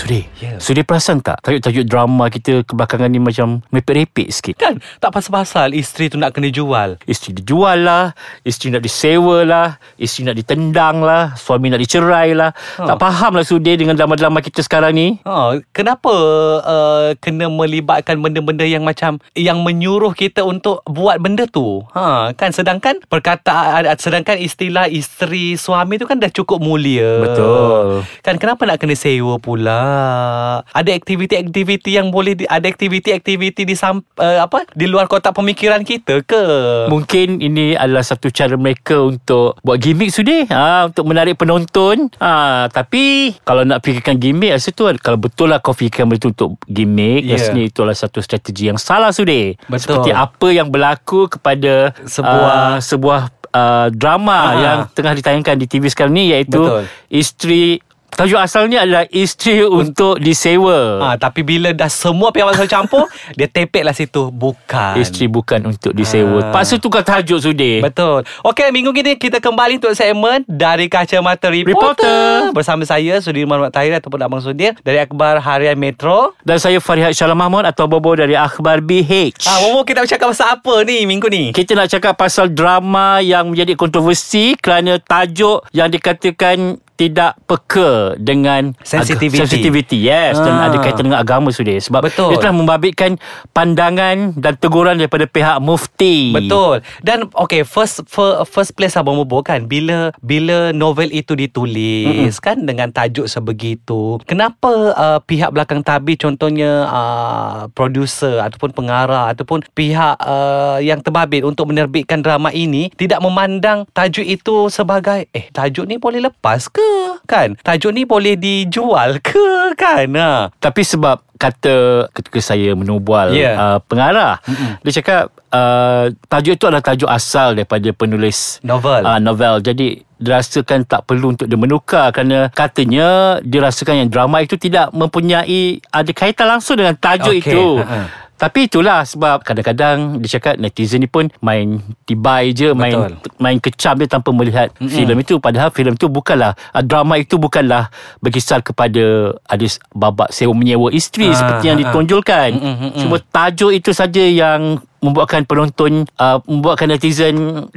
Sudi Ya. Sudi perasan tak Tajuk-tajuk drama kita Kebelakangan ni macam Mepek-repek sikit Kan tak pasal-pasal isteri tu nak kena jual. Isteri dijual lah Isteri nak disewa lah Isteri nak ditendang lah Suami nak dicerai lah Ha. Tak faham lah Sudi Dengan drama-drama kita sekarang ni Ha, kenapa uh, kena melibatkan benda-benda yang macam yang menyuruh kita untuk buat benda tu? Ha, kan sedangkan perkataan sedangkan istilah isteri suami tu kan dah cukup mulia. Betul. Kan kenapa nak kena sewa pula? Ada aktiviti-aktiviti yang boleh di, ada aktiviti-aktiviti di sam, uh, apa di luar kotak pemikiran kita ke? Mungkin ini adalah satu cara mereka untuk buat gimmick Sudi ha, Untuk menarik penonton ha, Tapi kalau nak fikirkan gimmick Rasa tu kalau betul lah kau fikirkan tu untuk gimmick Ya. Rasanya itu adalah satu strategi yang salah Sudi Betul. Seperti apa yang berlaku kepada Sebuah- uh, Sebuah uh, drama Ha. yang tengah ditayangkan di TV sekarang ni Iaitu Betul. Isteri Tajuk asalnya adalah Isteri untuk disewa Ha, tapi bila dah semua pihak masuk campur, dia tepek lah situ. Bukan. Isteri bukan untuk disewa Ah. Paksa tukar tajuk Sudi Betul. Okey, minggu ini kita kembali untuk segmen dari Kacamata Reporter. Reporter. Bersama saya, Sudirman Mat Tahir ataupun Abang Sudir dari Akhbar Harian Metro. Dan saya Farihat Syalam Mahmud Atau Bobo dari Akhbar BH Ah, Momo kita bercakap pasal apa ni minggu ni? Kita nak cakap pasal drama yang menjadi kontroversi kerana tajuk yang dikatakan tidak peka dengan Sensitivity. ag- sensitivity yes dan Ah. ada kaitan dengan agama sudah sebab Betul. dia telah membabitkan pandangan dan teguran daripada pihak mufti Betul. Dan okay, first first, first place Abang Bobo kan bila bila novel itu ditulis mm-hmm. kan dengan tajuk sebegitu. Kenapa uh, pihak belakang tabir contohnya uh, producer ataupun pengarah ataupun pihak uh, yang terbabit untuk menerbitkan drama ini tidak memandang tajuk itu sebagai eh tajuk ni boleh lepas ke? Kan? Tajuk ni boleh dijual ke? Kan? Ha. Tapi sebab kata ketika saya menubual Ya. uh, pengarah mm dia cakap uh, tajuk itu adalah tajuk asal daripada penulis Novel. uh, novel jadi dirasakan tak perlu untuk dia menukar kerana katanya dirasakan yang drama itu tidak mempunyai ada kaitan langsung dengan tajuk Okey, itu ha-ha. Tapi itulah sebab kadang-kadang dia cakap netizen ni pun main tibai je main Betul. main kecam dia tanpa melihat mm filem itu padahal filem itu bukanlah uh, drama itu bukanlah berkisar kepada ada babak sewa menyewa isteri Ah, seperti yang ah, ah. ditonjolkan Mm-mm, mm-mm. cuma tajuk itu saja yang membuatkan penonton uh, membuatkan netizen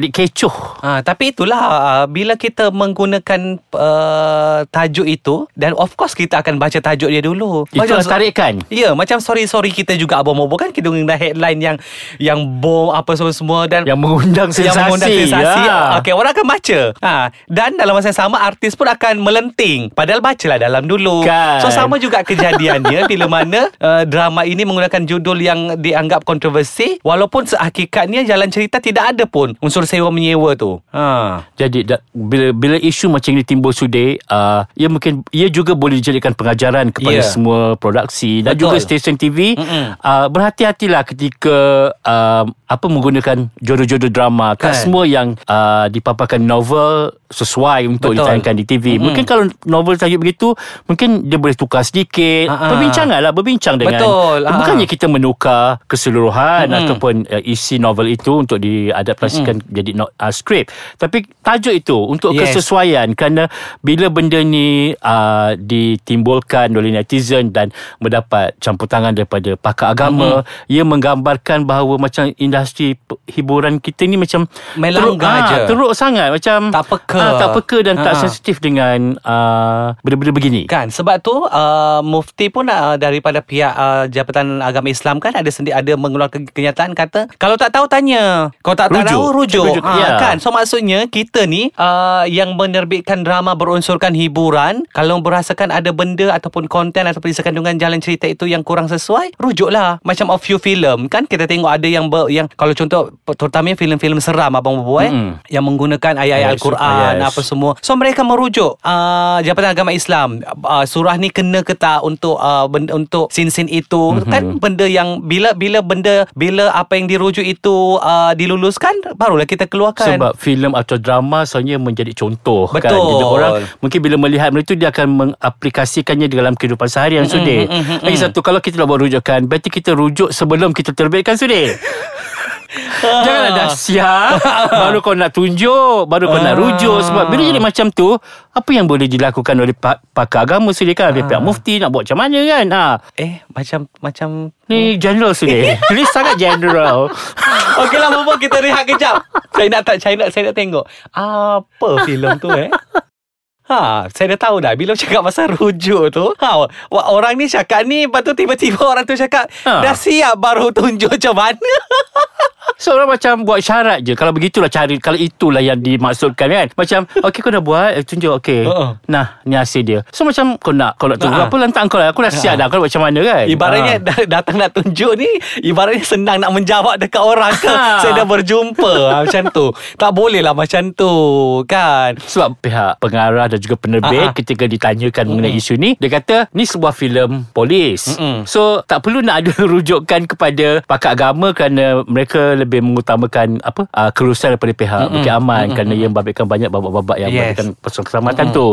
kecoh Ha, tapi itulah uh, bila kita menggunakan uh, tajuk itu dan of course kita akan baca tajuk dia dulu. itulah tarikan Ya, macam sorry-sorry kita juga abang Bobo kan kita guna headline yang yang bom apa semua-semua dan yang mengundang sensasi yang mengundang sensasi. ya. Okey, orang akan baca. Ha, dan dalam masa yang sama artis pun akan melenting. Padahal bacalah dalam dulu. Kan. So sama juga kejadiannya bila mana uh, drama ini menggunakan judul yang dianggap kontroversi walaupun sehakikatnya jalan cerita tidak ada pun unsur sewa menyewa tu. Ha. Jadi da, bila bila isu macam ini timbul sudah, uh, ia mungkin ia juga boleh dijadikan pengajaran kepada Ya. semua produksi dan Betul. juga stesen TV. Mm-mm. Uh, berhati-hatilah ketika uh, apa menggunakan jodoh-jodoh drama. Tak Kan. semua yang uh, dipaparkan novel sesuai untuk Betul. ditayangkan di TV. Mm-mm. Mungkin kalau novel tajuk begitu, mungkin dia boleh tukar sedikit. Ha-ha. Perbincangan lah, berbincang dengan. Betul, ha. Bukannya kita menukar keseluruhan Mm-mm. Ataupun uh, isi novel itu untuk diadaptasikan jadi no, uh, skrip. Tapi tajuk itu untuk Yes. kesesuaian kerana bila benda ni uh, ditimbulkan oleh netizen dan mendapat campur tangan daripada pakar agama, mm-hmm. ia menggambarkan bahawa macam industri hiburan kita ni macam Melanggar teruk, ah, teruk sangat macam Tak peka. ah, tak peka dan tak Ha. sensitif dengan uh, benda-benda begini. Kan sebab tu uh, mufti pun uh, daripada pihak uh, Jabatan Agama Islam kan ada sendi ada mengeluarkan kenyataan kata kalau tak tahu tanya. Kalau tak, tak Rujuk. tahu rujuk. Rujuk, Ha, ya. kan. So maksudnya kita ni uh, yang menerbitkan drama berunsurkan hiburan kalau berasakan ada benda ataupun konten ataupun isi kandungan jalan cerita itu yang kurang sesuai, rujuklah. Macam a few film kan kita tengok ada yang ber, yang kalau contoh terutamanya filem-filem seram abang eh Mm-mm. yang menggunakan ayat-ayat Yes, Al-Quran yes. apa semua. So mereka merujuk uh, Jabatan Agama Islam uh, surah ni kena ke tak untuk uh, benda, untuk sin-sin itu Mhm. mm-hmm. kan benda yang bila bila benda bila apa yang dirujuk itu uh, diluluskan barulah kita keluarkan. Sebab filem atau drama sebenarnya menjadi contoh kan. Betul. Jadi orang mungkin bila melihat benda itu dia akan mengaplikasikannya dalam kehidupan seharian Mm-mm, sudah. mm-mm, mm-mm. Lagi satu kalau kita nak buat rujukan, berarti kita rujuk sebelum kita terbitkan sudah. Janganlah dah siap. Baru kau nak tunjuk Baru kau nak rujuk. Sebab bila jadi macam tu Apa yang boleh dilakukan oleh pak- pakar agama sendiri kan? Oleh pihak mufti Nak buat macam mana kan? Ha. Eh macam Macam Ni general sendiri Ni sangat general. Okey lah Bobo kita rehat kejap. Saya nak tak saya nak, saya nak tengok. Apa filem tu eh? Ha, saya dah tahu dah Bila cakap pasal rujuk tu. Ha, Orang ni cakap ni Lepas tu tiba-tiba orang tu cakap Ha. Dah siap baru tunjuk macam mana Seorang macam buat syarat je Kalau begitulah cari Kalau itulah yang dimaksudkan kan Macam Okay kau dah buat eh, Tunjuk okay Uh-uh. Nah ni hasil dia So macam kau nak Kau nak tunggu Uh-uh. apa Lantak kau lah Aku dah siap dah Kau nak buat macam mana kan Ibaratnya da- datang nak tunjuk ni Ibaratnya senang nak menjawab dekat orang ke. Saya dah berjumpa ha, Macam tu Tak boleh lah macam tu Kan Sebab pihak pengarah dan juga penerbit Ah, ah. ketika ditanyakan mengenai isu ni dia kata ni sebuah filem polis. Mm-mm. So tak perlu nak ada rujukan kepada pakar agama kerana mereka lebih mengutamakan apa uh, kelulusan daripada pihak Mm-mm. Bukit Aman Mm-mm. kerana ia membabitkan banyak babak-babak yang Yes. membabitkan persoalan keselamatan tu.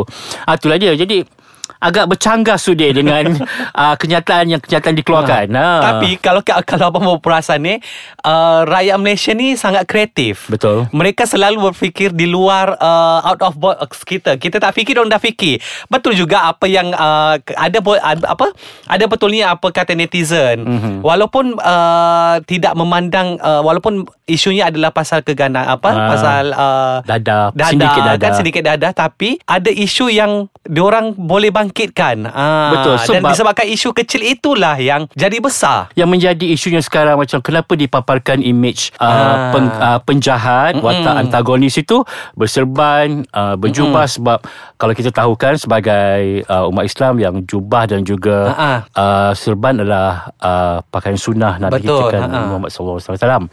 Ah itulah dia. Jadi agak bercanggah sudir dengan uh, kenyataan yang kenyataan dikeluarkan. Ha. Tapi kalau kalau abang mau perasan ni uh, Rakyat Malaysia ni sangat kreatif Betul. Mereka selalu berfikir di luar uh, Out of box kita Kita tak fikir, orang dah fikir Betul juga apa yang uh, Ada apa Ada betulnya apa kata netizen Mhm. Walaupun uh, Tidak memandang uh, Walaupun isunya adalah pasal keganang Apa Ah. Pasal uh, Dadah, dadah, sindiket dadah. kan sedikit dadah tapi ada isu yang diorang boleh bangkitkan ah, Betul, dan sebab- disebabkan isu kecil itulah yang jadi besar yang menjadi isunya sekarang macam kenapa dipaparkan image uh, Ah. pen, uh, penjahat Mm-mm. watak antagonis itu berserban uh, berjubah sebab kalau kita tahu kan sebagai uh, umat Islam yang jubah dan juga uh, serban adalah uh, pakaian sunnah Nabi Betul, kita kan ah, ah. Muhammad sallallahu alaihi wasallam.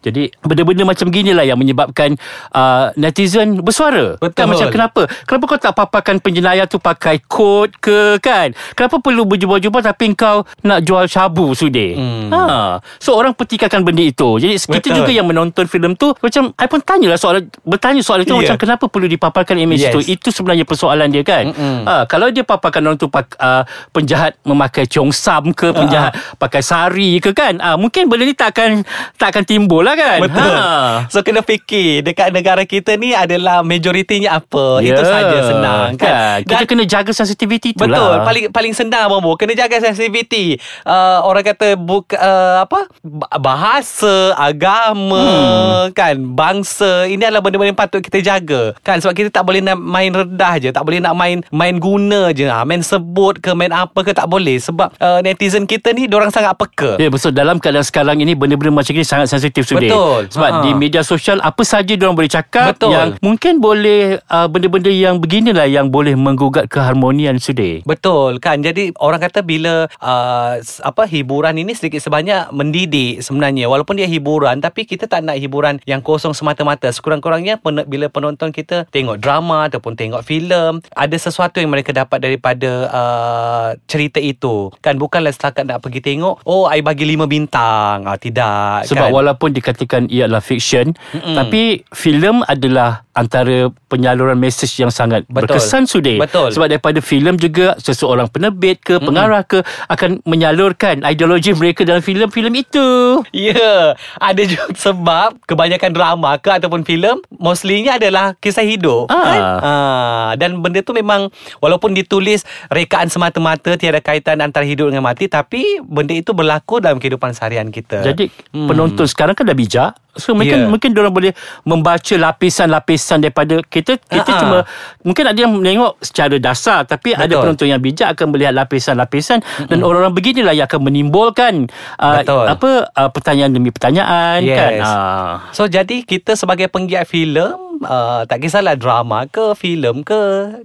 Jadi benda-benda macam ginilah yang menyebabkan uh, netizen bersuara. Betul. Kan macam kenapa? Kenapa kau tak paparkan penjenayah tu pakai kod ke kan? Kenapa perlu berjubah-jubah tapi kau nak jual shabu sudir? Hmm. Ha. So orang petikankan benda itu. Jadi kita Betul. juga yang menonton filem tu macam I pun tanyalah soalan bertanya soalan itu Ya. macam kenapa perlu dipaparkan image Yes. itu? Itu sebenarnya persoalan dia kan. Mm-mm. Ha, kalau dia paparkan orang tu pak, uh, penjahat memakai congsam ke penjahat pakai sari ke kan? Ah mungkin benda ni tak akan tak akan timbul lah kan. Betul. Ha. So kena fikir dekat negara kita ni adalah majoritinya apa. Ya, Itu saja senang kan. Kita kena jaga sensitivity tu Betul lah. paling paling senang Bobo kena jaga sensitivity. Uh, orang kata buk, uh, apa Ba- bahasa, agama Hmm. kan, bangsa ini adalah benda-benda yang patut kita jaga. Kan sebab kita tak boleh nak main rendah je, tak boleh nak main main guna je. Ha, main sebut ke main apa ke tak boleh sebab uh, netizen kita ni orang sangat peka. Ya betul dalam keadaan sekarang ini benda-benda macam ni sangat sensitif sudah. Betul. Sebab Ha. di media sosial apa saja orang boleh cakap Betul. yang mungkin boleh uh, benda-benda yang beginilah yang boleh menggugat keharmonian sudah. Betul kan Jadi orang kata bila uh, apa hiburan ini sedikit sebanyak mendidik sebenarnya walaupun dia hiburan tapi kita tak nak hiburan yang kosong semata-mata sekurang-kurangnya pen- bila penonton kita tengok drama ataupun tengok filem ada sesuatu yang mereka dapat daripada uh, cerita itu kan bukanlah setakat nak pergi tengok oh I bagi lima bintang ah, tidak Sebab kan? walaupun dikatakan ia adalah fiction Mm-mm. tapi filem adalah antara penyaluran mesej yang sangat Betul. berkesan sudah. Betul. Sebab daripada filem juga seseorang penerbit ke pengarah ke akan menyalurkan ideologi mereka dalam filem-filem itu. Ya, yeah, ada juga sebab kebanyakan drama ke ataupun filem mostlynya adalah kisah hidup Ah. kan. Ah, dan benda tu memang walaupun ditulis rekaan semata-mata tiada kaitan antara hidup dengan mati tapi benda itu berlaku dalam kehidupan seharian kita. Jadi Hmm. penonton sekarang kan dah bijak. So mungkin Ya. mungkin orang boleh membaca lapisan-lapisan daripada kita kita Ha-ha. cuma mungkin ada yang menengok secara dasar tapi ada Betul. penonton yang bijak akan melihat lapisan-lapisan dan orang-orang beginilah yang akan menimbulkan uh, Betul. apa uh, pertanyaan demi pertanyaan Yes. kan. Uh. So jadi kita sebagai penggiat filem uh, tak kisahlah drama ke filem ke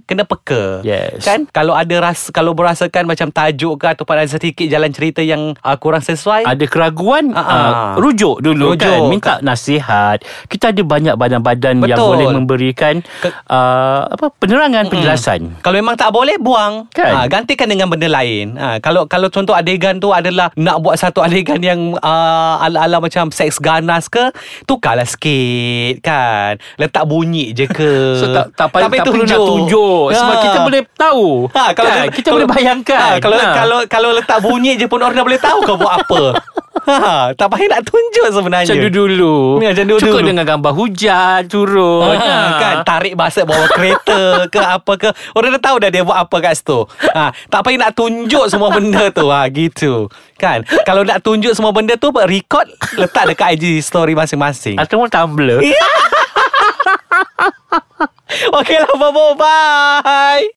kena peka. Yes. Kan kalau ada ras kalau berasakan macam tajuk ke ataupun ada sedikit jalan cerita yang uh, kurang sesuai ada keraguan Ah, uh, ah. rujuk dulu Rujuk. kan minta nasihat kita ada banyak badan-badan yang Betul. boleh memberikan Ke- uh, apa penerangan penjelasan Kalau memang tak boleh buang. Kan? Ha, gantikan dengan benda lain. Ha, kalau kalau contoh adegan tu adalah nak buat satu adegan yang uh, ala-ala macam seks ganas ke, tukarlah sikit kan. Letak bunyi je ke. So tak tak, tak, Tapi tak perlu nak tunjuk sebab Ha. kita boleh tahu. Ha, kalau kan? kita boleh bayangkan. Ha, kalau Ha. kalau kalau letak bunyi je pun orang dah boleh tahu kau buat apa. Ha, tak payah nak tunjuk sebenarnya. macam dulu Ya, macam dulu. Cukup dengan gambar hujan Turun. Ha, kan tarik basa bawa kereta ke apa ke. Orang dah tahu dah dia buat apa kat situ. Ha, tak payah nak tunjuk semua benda tu. Ha, gitu. Kan? Kalau nak tunjuk semua benda tu record letak dekat IG story masing-masing. Atau Tumblr. Okey lah Bobo bye